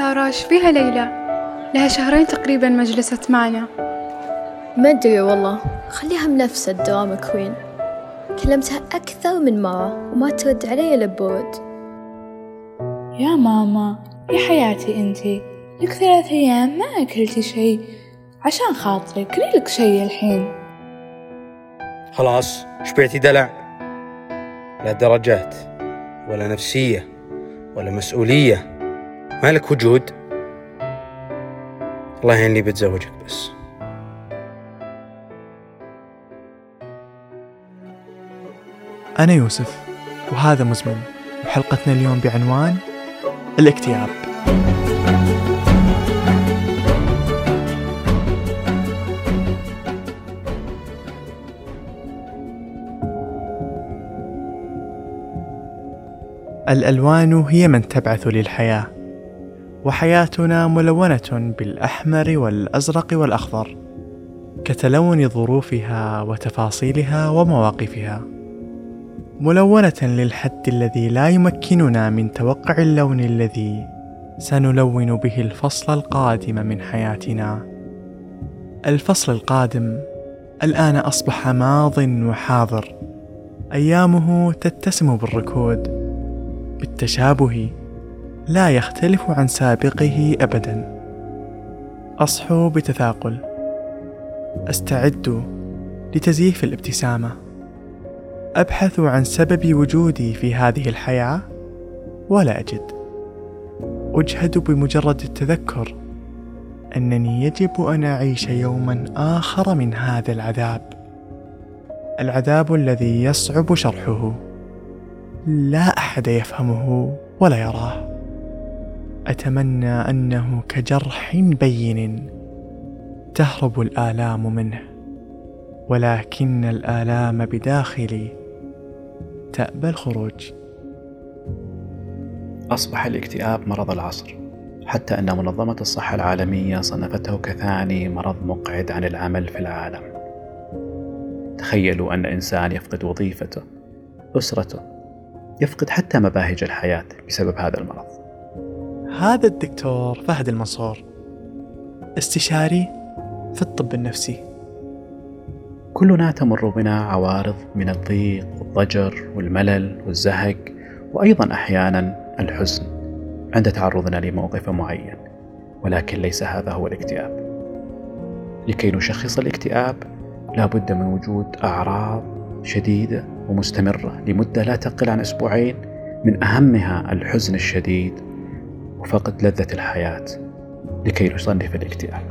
سارة إيش فيها ليلى؟ لها شهرين تقريبا ما جلست معنا. ما أدري والله. خليها منفسة دراما كوين. كلمتها أكثر من مرة وما ترد علي إلا يا ماما يا حياتي انتي لك ثلاث أيام ما أكلتي شي عشان خاطري كلي لك شي الحين. خلاص شبعتي دلع؟ لا درجات ولا نفسية ولا مسؤولية. مالك وجود؟ الله يعين لي بتزوجك بس. أنا يوسف وهذا مزمن وحلقتنا اليوم بعنوان الاكتئاب. الألوان هي من تبعث للحياة. وحياتنا ملونة بالأحمر والأزرق والأخضر كتلون ظروفها وتفاصيلها ومواقفها. ملونة للحد الذي لا يمكننا من توقع اللون الذي سنلون به الفصل القادم من حياتنا. الفصل القادم الآن أصبح ماض وحاضر. أيامه تتسم بالركود بالتشابه لا يختلف عن سابقه أبدا. أصحو بتثاقل. أستعد لتزييف الابتسامة. أبحث عن سبب وجودي في هذه الحياة ولا أجد. أجهد بمجرد التذكر أنني يجب أن أعيش يوما آخر من هذا العذاب. العذاب الذي يصعب شرحه. لا أحد يفهمه ولا يراه. أتمنى أنه كجرح بين تهرب الآلام منه ولكن الآلام بداخلي تأبى الخروج. أصبح الاكتئاب مرض العصر حتى أن منظمة الصحة العالمية صنفته كثاني مرض مقعد عن العمل في العالم. تخيلوا أن إنسان يفقد وظيفته أسرته يفقد حتى مباهج الحياة بسبب هذا المرض. هذا الدكتور فهد المنصور استشاري في الطب النفسي. كلنا تمر بنا عوارض من الضيق والضجر والملل والزهق وأيضا أحيانا الحزن عند تعرضنا لموقف معين ولكن ليس هذا هو الاكتئاب. لكي نشخص الاكتئاب لا بد من وجود أعراض شديدة ومستمرة لمدة لا تقل عن أسبوعين من أهمها الحزن الشديد وفقد لذة الحياة لكي نصنف الاكتئاب.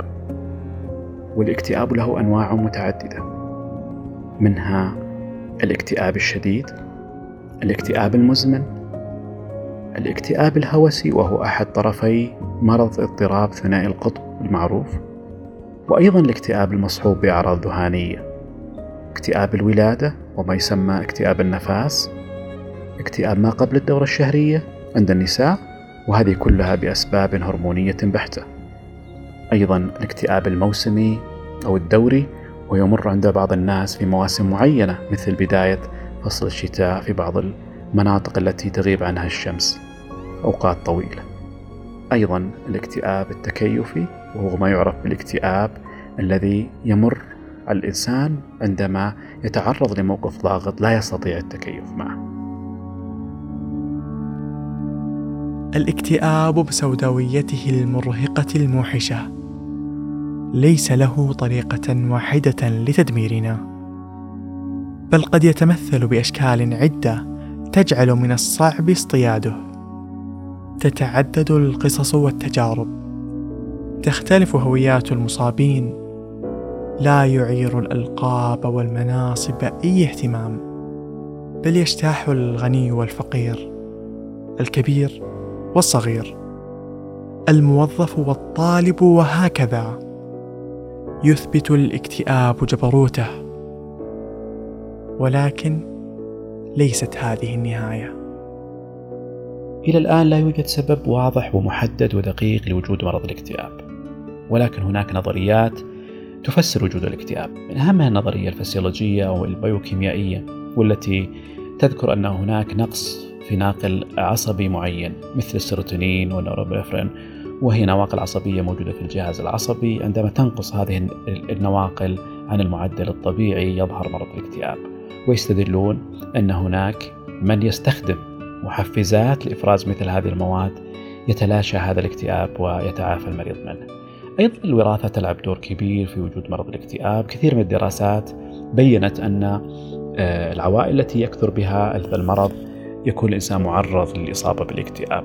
والاكتئاب له أنواع متعددة. منها الاكتئاب الشديد الاكتئاب المزمن الاكتئاب الهوسي وهو أحد طرفي مرض اضطراب ثنائي القطب المعروف وأيضا الاكتئاب المصحوب بأعراض ذهانية. اكتئاب الولادة وما يسمى اكتئاب النفاس اكتئاب ما قبل الدورة الشهرية عند النساء وهذه كلها بأسباب هرمونية بحتة. أيضا الاكتئاب الموسمي أو الدوري ويمر عند بعض الناس في مواسم معينة مثل بداية فصل الشتاء في بعض المناطق التي تغيب عنها الشمس أوقات طويلة. أيضا الاكتئاب التكيفي وهو ما يعرف بالاكتئاب الذي يمر الإنسان عندما يتعرض لموقف ضاغط لا يستطيع التكيف معه. الاكتئاب بسوداويته المرهقة الموحشة. ليس له طريقة واحدة لتدميرنا. بل قد يتمثل بأشكال عدة تجعل من الصعب اصطياده. تتعدد القصص والتجارب. تختلف هويات المصابين. لا يعير الألقاب والمناصب أي اهتمام. بل يجتاح الغني والفقير. الكبير والصغير. الموظف والطالب وهكذا. يثبت الاكتئاب جبروته. ولكن ليست هذه النهاية. إلى الآن لا يوجد سبب واضح ومحدد ودقيق لوجود مرض الاكتئاب. ولكن هناك نظريات تفسر وجود الاكتئاب. من أهمها النظرية الفسيولوجية أو البيوكيميائية والتي تذكر أن هناك نقص في ناقل عصبي معين مثل السيروتونين والنورابينفرين وهي نواقل عصبية موجودة في الجهاز العصبي عندما تنقص هذه النواقل عن المعدل الطبيعي يظهر مرض الاكتئاب. ويستدلون أن هناك من يستخدم محفزات لإفراز مثل هذه المواد يتلاشى هذا الاكتئاب ويتعافى المريض منه. أيضا الوراثة تلعب دور كبير في وجود مرض الاكتئاب. كثير من الدراسات بينت أن آه، العوائل التي يكثر بها المرض يكون الإنسان معرض للإصابة بالاكتئاب.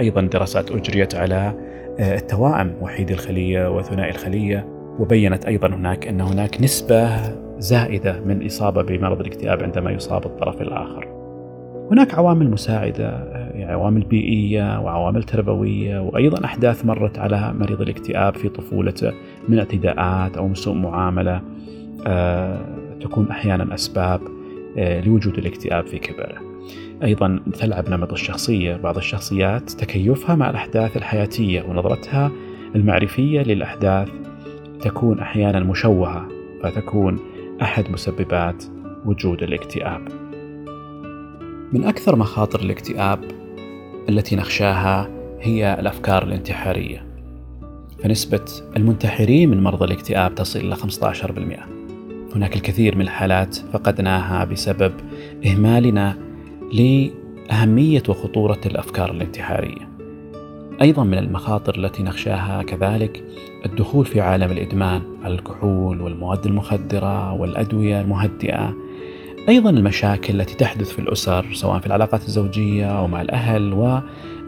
أيضا دراسات أجريت على آه، التوائم وحيد الخلية وثنائي الخلية وبينت أيضا هناك أن هناك نسبة زائدة من الإصابة بمرض الاكتئاب عندما يصاب الطرف الآخر. هناك عوامل مساعدة يعني عوامل بيئية وعوامل تربوية وأيضا أحداث مرت على مريض الاكتئاب في طفولته من اعتداءات أو سوء معاملة. آه، تكون أحيانا أسباب آه، لوجود الاكتئاب في كبره. أيضا تلعب نمط الشخصية بعض الشخصيات تكيفها مع الأحداث الحياتية ونظرتها المعرفية للأحداث تكون أحيانا مشوهة فتكون أحد مسببات وجود الاكتئاب. من أكثر مخاطر الاكتئاب التي نخشاها هي الأفكار الانتحارية. فنسبة المنتحرين من مرضى الاكتئاب تصل إلى 15% هناك الكثير من الحالات فقدناها بسبب إهمالنا لأهمية وخطورة الأفكار الانتحارية. أيضا من المخاطر التي نخشاها كذلك الدخول في عالم الإدمان على الكحول والمواد المخدرة والأدوية المهدئة. أيضا المشاكل التي تحدث في الأسر سواء في العلاقات الزوجية أو مع الأهل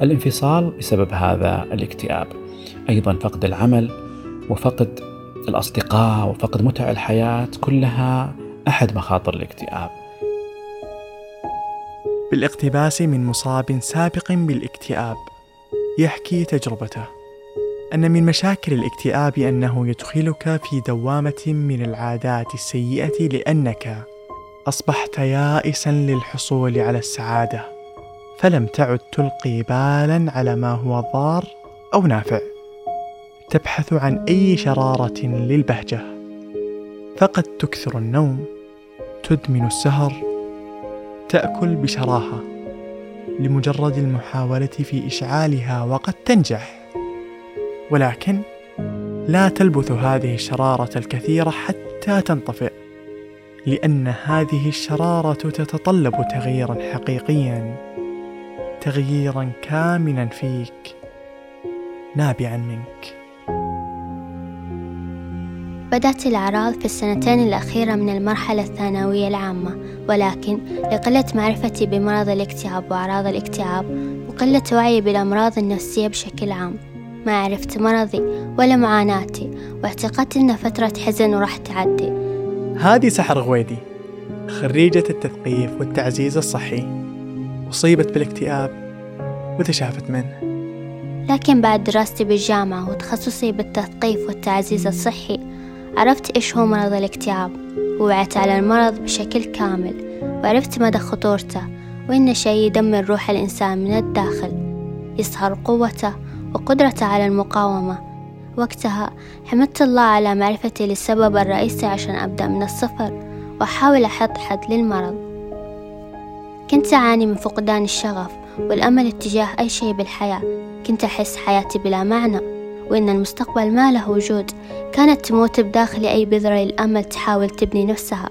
والانفصال بسبب هذا الاكتئاب. أيضا فقد العمل وفقد الأصدقاء وفقد متع الحياة كلها أحد مخاطر الاكتئاب. بالاقتباس من مصاب سابق بالاكتئاب. يحكي تجربته. أن من مشاكل الاكتئاب أنه يدخلك في دوامة من العادات السيئة لأنك أصبحت يائسا للحصول على السعادة فلم تعد تلقي بالا على ما هو ضار أو نافع. تبحث عن أي شرارة للبهجة. فقد تكثر النوم تدمن السهر تأكل بشراهة لمجرد المحاولة في إشعالها وقد تنجح. ولكن لا تلبث هذه الشرارة الكثيرة حتى تنطفئ لأن هذه الشرارة تتطلب تغييرا حقيقيا تغييرا كامنا فيك نابعا منك. بدأت الأعراض في السنتين الأخيرة من المرحلة الثانوية العامة ولكن لقلة معرفتي بمرض الاكتئاب وأعراض الاكتئاب وقلة وعي بالأمراض النفسية بشكل عام. ما عرفت مرضي ولا معاناتي واعتقدت إن فترة حزن وراح تعدي. هذه سحر غويدي خريجة التثقيف والتعزيز الصحي. أصيبت بالاكتئاب وتشافت منه؟ لكن بعد دراستي بالجامعة وتخصصي بالتثقيف والتعزيز الصحي عرفت إيش هو مرض الاكتئاب. ووعيت على المرض بشكل كامل وعرفت مدى خطورته وإنه شيء يدمر روح الإنسان من الداخل. يصهر قوته وقدرته على المقاومة. وقتها حمدت الله على معرفتي للسبب الرئيسي عشان أبدأ من الصفر وأحاول أحط حد للمرض. كنت أعاني من فقدان الشغف والأمل اتجاه أي شيء بالحياة. كنت أحس حياتي بلا معنى. وإن المستقبل ما له وجود. كانت تموت بداخلي أي بذرة للأمل تحاول تبني نفسها.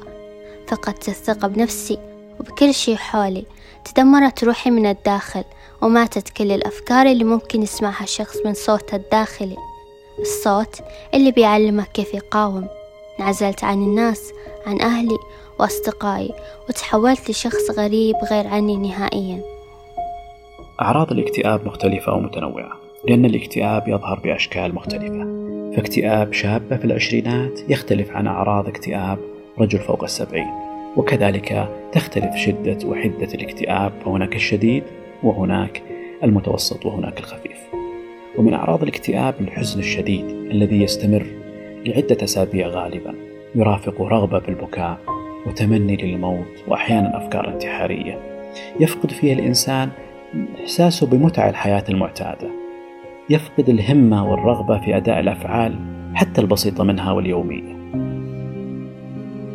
فقدت الثقة بنفسي وبكل شي حولي. تدمرت روحي من الداخل وماتت كل الأفكار اللي ممكن يسمعها الشخص من صوته الداخلي. الصوت اللي بيعلمك كيف يقاوم. انعزلت عن الناس عن أهلي وأصدقائي وتحولت لشخص غريب غير عني نهائيا. أعراض الاكتئاب مختلفة ومتنوعة لأن الاكتئاب يظهر بأشكال مختلفة. فاكتئاب شابة في العشرينات يختلف عن أعراض اكتئاب رجل فوق السبعين وكذلك تختلف شدة وحدة الاكتئاب فهناك الشديد وهناك المتوسط وهناك الخفيف. ومن أعراض الاكتئاب الحزن الشديد الذي يستمر لعدة أسابيع غالبا يرافق رغبة بالبكاء وتمني للموت وأحيانا أفكار انتحارية. يفقد فيها الإنسان إحساسه بمتع الحياة المعتادة. يفقد الهمة والرغبة في أداء الأفعال حتى البسيطة منها واليومية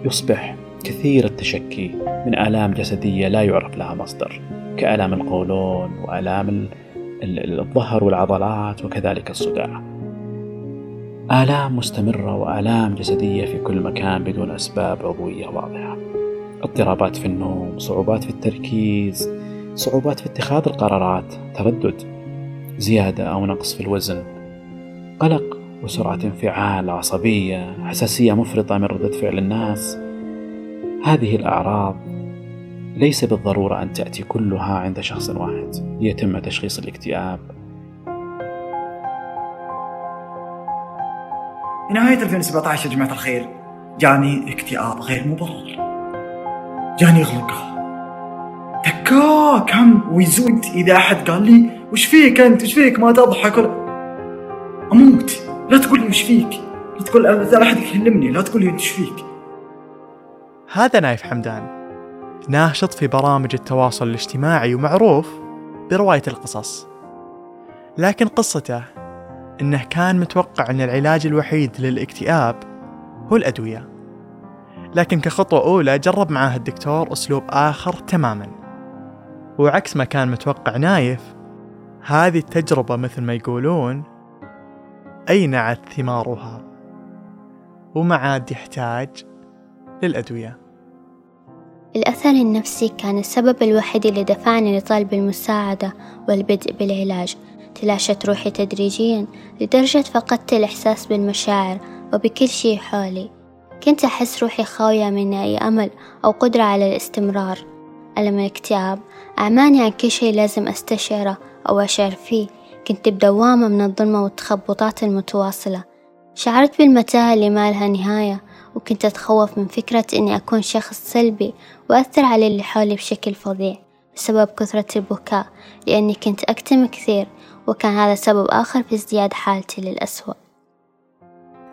يصبح كثير التشكي من آلام جسدية لا يعرف لها مصدر كآلام القولون وآلام الظهر والعضلات وكذلك الصداع. آلام مستمرة وآلام جسدية في كل مكان بدون أسباب عضوية واضحة. اضطرابات في النوم صعوبات في التركيز صعوبات في اتخاذ القرارات تردد. زيادة أو نقص في الوزن. قلق وسرعة انفعال عصبية حساسية مفرطة من ردة فعل الناس. هذه الأعراض ليس بالضرورة أن تأتي كلها عند شخص واحد ليتم تشخيص الاكتئاب. في نهاية 2017 يا جماعة الخير جاني اكتئاب غير مبرر. جاني غلقة تكا كم ويزود إذا أحد قال لي وش فيك أنت؟ وش فيك؟ ما تضحك ولا أموت. لا تقول لي وش فيك؟ لا تقول لا أحد يكلمني. لا تقول لي وش فيك؟ هذا نايف حمدان ناشط في برامج التواصل الاجتماعي ومعروف برواية القصص. لكن قصته إنه كان متوقع إن العلاج الوحيد للاكتئاب هو الأدوية. لكن كخطوة أولى جرب معاه الدكتور أسلوب آخر تماما. وعكس ما كان متوقع نايف هذه التجربة مثل ما يقولون اينعت ثمارها؟ وما عاد يحتاج للأدوية. الأثر النفسي كان السبب الوحيد اللي دفعني لطلب المساعدة والبدء بالعلاج. تلاشت روحي تدريجيا لدرجة فقدت الإحساس بالمشاعر وبكل شيء حولي. كنت أحس روحي خاوية من أي أمل أو قدرة على الاستمرار. ألم الاكتئاب أعماني عن كل شيء لازم أستشعره أو أشعر فيه. كنت بدوامة من الظلمة والتخبطات المتواصلة. شعرت بالمتاهة اللي ما لها نهاية وكنت أتخوف من فكرة إني أكون شخص سلبي وأثر على اللي حولي بشكل فظيع بسبب كثرة البكاء لأني كنت أكتم كثير وكان هذا سبب آخر في ازدياد حالتي للأسوأ.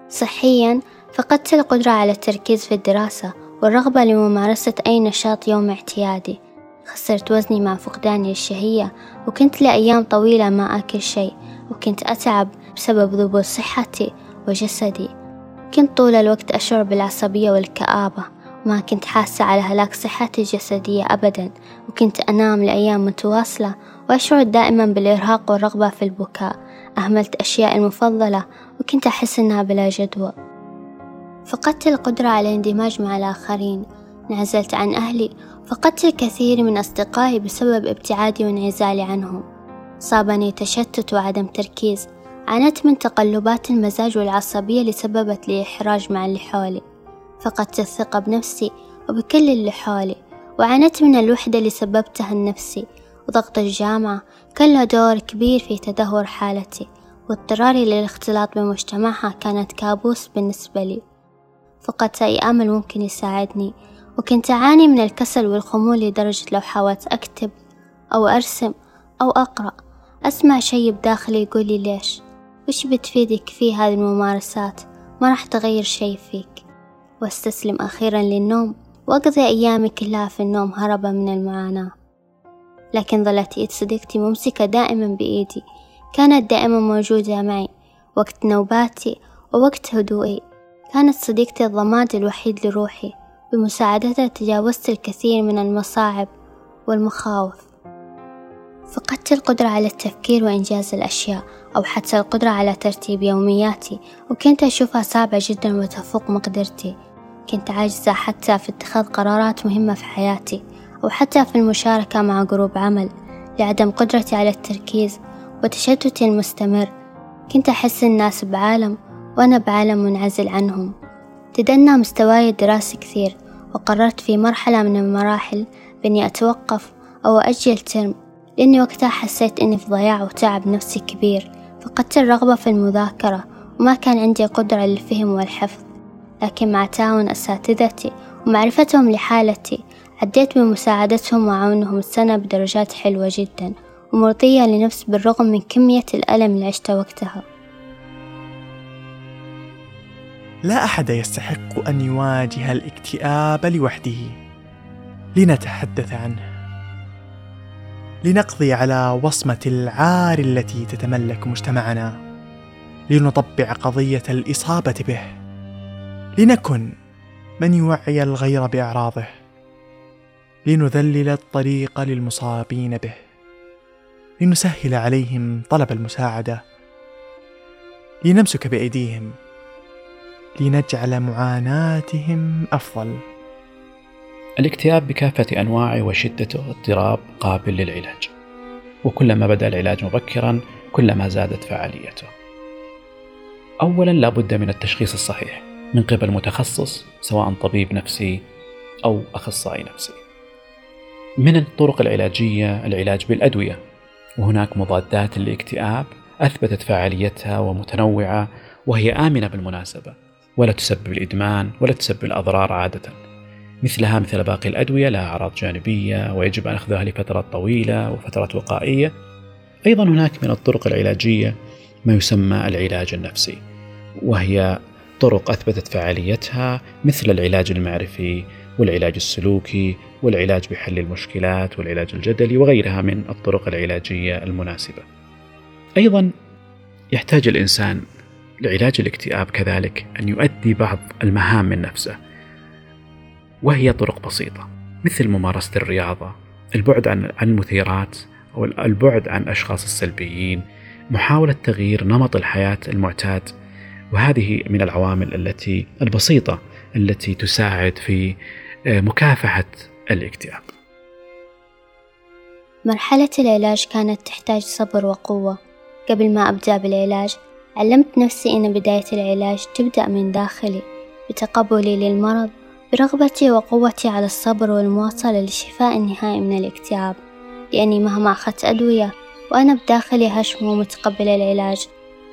صحيا فقدت القدرة على التركيز في الدراسة والرغبة لممارسة أي نشاط يوم اعتيادي. خسرت وزني مع فقداني الشهية وكنت لأيام طويلة ما أكل شيء وكنت أتعب بسبب ذبول صحتي وجسدي. كنت طول الوقت أشعر بالعصبية والكآبة وما كنت حاسة على هلاك صحتي الجسدية أبدا وكنت أنام لأيام متواصلة وأشعر دائما بالإرهاق والرغبة في البكاء. أهملت أشياء المفضلة وكنت أحس إنها بلا جدوى. فقدت القدرة على الاندماج مع الآخرين. انعزلت عن أهلي فقدت الكثير من أصدقائي بسبب ابتعادي وانعزالي عنهم. صابني تشتت وعدم تركيز. عانيت من تقلبات المزاج والعصبية اللي سببت لي إحراج مع اللي حولي. فقدت الثقة بنفسي وبكل اللي حولي. وعانيت من الوحدة اللي سببتها لنفسي. وضغط الجامعة كان له دور كبير في تدهور حالتي. واضطراري للاختلاط بمجتمعها كانت كابوس بالنسبة لي. فقدت أي أمل ممكن يساعدني وكنت أعاني من الكسل والخمول لدرجة لو حاولت أكتب أو أرسم أو أقرأ أسمع شي بداخلي يقولي ليش؟ وش بتفيدك في هذه الممارسات؟ ما راح تغير شي فيك. وأستسلم أخيرا للنوم وأقضي أيامي كلها في النوم هربا من المعاناة. لكن ظلت إيد صديقتي ممسكة دائما بإيدي كانت دائما موجودة معي وقت نوباتي ووقت هدوئي. كانت صديقتي الضماد الوحيد لروحي. بمساعدتها تجاوزت الكثير من المصاعب والمخاوف. فقدت القدرة على التفكير وإنجاز الأشياء أو حتى القدرة على ترتيب يومياتي وكنت أشوفها صعبة جدا وتفوق مقدرتي. كنت عاجزة حتى في اتخاذ قرارات مهمة في حياتي أو حتى في المشاركة مع جروب عمل لعدم قدرتي على التركيز وتشتتي المستمر. كنت أحس الناس بعالم وأنا بعالم منعزل عنهم. تدنى مستواي الدراسي كثير وقررت في مرحلة من المراحل بإني أتوقف أو أجل ترم لأني وقتها حسيت إني في ضياع وتعب نفسي كبير فقدت الرغبة في المذاكرة وما كان عندي قدرة للفهم والحفظ. لكن مع تعاون أساتذتي ومعرفتهم لحالتي عديت بمساعدتهم وعونهم السنة بدرجات حلوة جدا ومرضية لنفسي بالرغم من كمية الألم اللي عشته وقتها. لا أحد يستحق أن يواجه الاكتئاب لوحده. لنتحدث عنه. لنقضي على وصمة العار التي تتملك مجتمعنا. لنطبع قضية الإصابة به. لنكن من يوعي الغير بأعراضه. لنذلل الطريق للمصابين به. لنسهل عليهم طلب المساعدة. لنمسك بأيديهم. لنجعل معاناتهم أفضل. الاكتئاب بكافة أنواعه وشدته اضطراب قابل للعلاج وكلما بدأ العلاج مبكرا كلما زادت فعاليته. أولا لابد من التشخيص الصحيح من قبل متخصص سواء طبيب نفسي أو أخصائي نفسي. من الطرق العلاجية؟ العلاج بالأدوية. وهناك مضادات للاكتئاب أثبتت فعاليتها ومتنوعة وهي آمنة بالمناسبة. ولا تسبب الإدمان ولا تسبب الأضرار عادة مثلها مثل باقي الأدوية لها أعراض جانبية ويجب أن أخذها لفترات طويلة وفترات وقائية أيضا هناك من الطرق العلاجية ما يسمى العلاج النفسي وهي طرق أثبتت فعاليتها مثل العلاج المعرفي والعلاج السلوكي والعلاج بحل المشكلات والعلاج الجدلي وغيرها من الطرق العلاجية المناسبة. أيضا يحتاج الإنسان لعلاج الاكتئاب كذلك أن يؤدي بعض المهام من نفسه وهي طرق بسيطة مثل ممارسة الرياضة البعد عن المثيرات أو البعد عن الأشخاص السلبيين محاولة تغيير نمط الحياة المعتاد وهذه من العوامل التي البسيطة التي تساعد في آه، مكافحة الاكتئاب. مرحلة العلاج كانت تحتاج صبر وقوة. قبل ما أبدأ بالعلاج علمت نفسي أن بداية العلاج تبدأ من داخلي بتقبلي للمرض برغبتي وقوتي على الصبر والمواصلة للشفاء النهائي من الاكتئاب لأني مهما أخذت أدوية وأنا بداخلي هشم ومتقبل العلاج.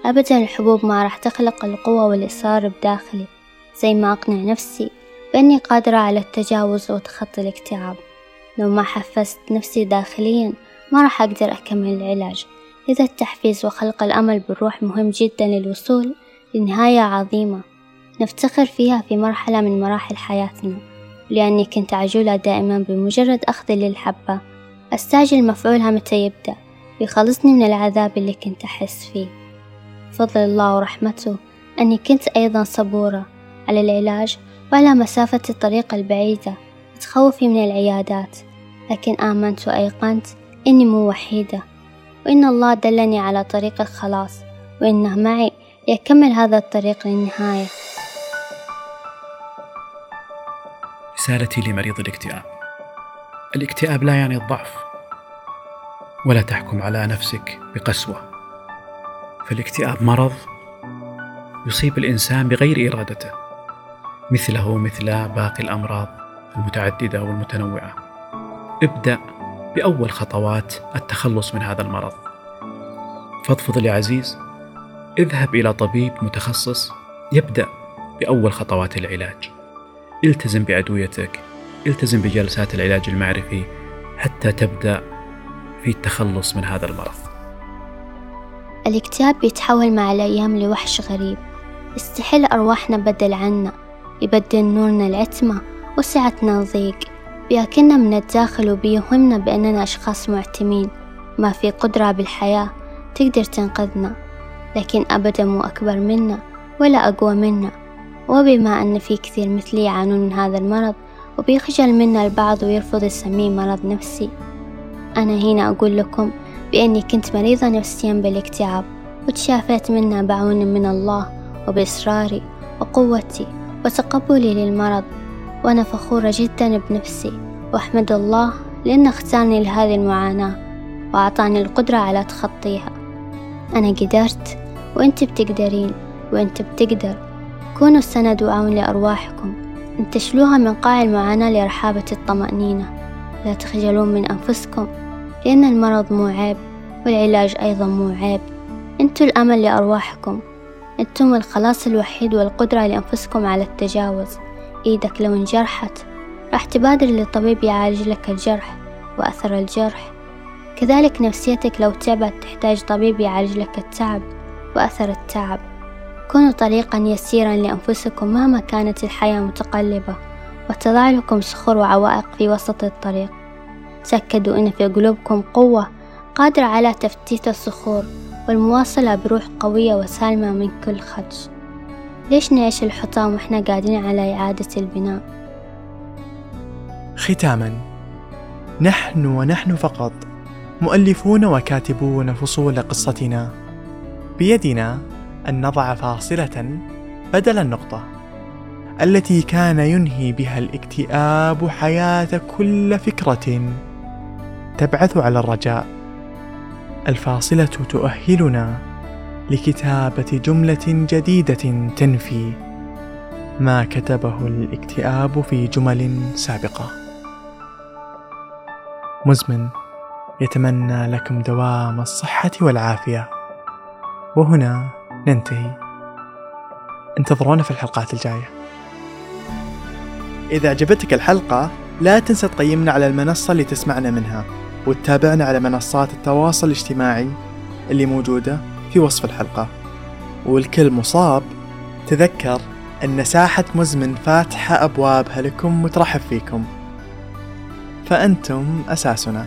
أبدا الحبوب ما راح تخلق القوة والإصرار بداخلي زي ما أقنع نفسي بأني قادرة على التجاوز وتخطي الاكتئاب. لو ما حفزت نفسي داخليا ما راح أقدر أكمل العلاج. لذا التحفيز وخلق الأمل بالروح مهم جدا للوصول لنهاية عظيمة نفتخر فيها في مرحلة من مراحل حياتنا. لأني كنت عجولة دائما بمجرد أخذ للحبة. أستعجل مفعولها متى يبدأ يخلصني من العذاب اللي كنت أحس فيه. بفضل الله ورحمته أني كنت أيضا صبورة على العلاج وعلى مسافة الطريق البعيدة وتخوفي من العيادات. لكن آمنت وأيقنت إني مو وحيدة. وإن الله دلني على طريق الخلاص وإنه معي ليكمل هذا الطريق للنهاية. رسالتي لمريض الاكتئاب. الاكتئاب لا يعني الضعف ولا تحكم على نفسك بقسوة. فالاكتئاب مرض يصيب الإنسان بغير إرادته مثله مثل باقي الأمراض المتعددة والمتنوعة. ابدأ بأول خطوات التخلص من هذا المرض. فضفض يا عزيز اذهب إلى طبيب متخصص يبدأ بأول خطوات العلاج. التزم بأدويتك التزم بجلسات العلاج المعرفي حتى تبدأ في التخلص من هذا المرض. الاكتئاب بيتحول مع الأيام لوحش غريب. يستحل أرواحنا بدل عنا يبدل نورنا العتمة وسعتنا الضيق. بياكلنا من الداخل وبيوهمنا بأننا أشخاص معتمين ما في قدرة بالحياة تقدر تنقذنا لكن أبدا مو أكبر منا ولا أقوى منا. وبما أن في كثير مثلي يعانون من هذا المرض وبيخجل منا البعض ويرفض يسميه مرض نفسي. أنا هنا أقول لكم بأني كنت مريضة نفسيا بالإكتئاب وتشافيت منها بعون من الله وبإصراري وقوتي وتقبلي للمرض. وأنا فخورة جدا بنفسي وأحمد الله لأنه اختارني لهذه المعاناة وأعطاني القدرة على تخطيها. أنا قدرت وأنت بتقدرين وأنت بتقدر. كونوا السند وعون لأرواحكم. انتشلوها من قاع المعاناة لرحابة الطمأنينة. لا تخجلون من أنفسكم لأن المرض مو عيب والعلاج أيضا مو عيب أنتوا الأمل لأرواحكم. أنتم الخلاص الوحيد والقدرة لأنفسكم على التجاوز. إيدك لو انجرحت راح تبادر لطبيب يعالج لك الجرح وأثر الجرح. كذلك نفسيتك لو تعبت تحتاج طبيب يعالج لك التعب وأثر التعب. كونوا طريقا يسيرا لأنفسكم مهما كانت الحياة متقلبة وتضع لكم صخور وعوائق في وسط الطريق. تأكدوا أن في قلوبكم قوة قادرة على تفتيت الصخور والمواصلة بروح قوية وسالمة من كل خدش. ليش نعيش الحطام وإحنا قاعدين على إعادة البناء؟ ختاما نحن ونحن فقط مؤلفون وكاتبون فصول قصتنا. بيدنا أن نضع فاصلة بدل النقطة التي كان ينهي بها الاكتئاب حياة كل فكرة تبعث على الرجاء. الفاصلة تؤهلنا لكتابة جملة جديدة تنفي ما كتبه الاكتئاب في جمل سابقة. مزمن يتمنى لكم دوام الصحة والعافية. وهنا ننتهي. انتظرونا في الحلقات الجاية. إذا عجبتك الحلقة لا تنسى تقيمنا على المنصة اللي تسمعنا منها وتتابعنا على منصات التواصل الاجتماعي اللي موجودة. في وصف الحلقة. والكل مصاب. تذكر أن ساحة مزمن فاتحة أبوابها لكم وترحب فيكم. فأنتم أساسنا.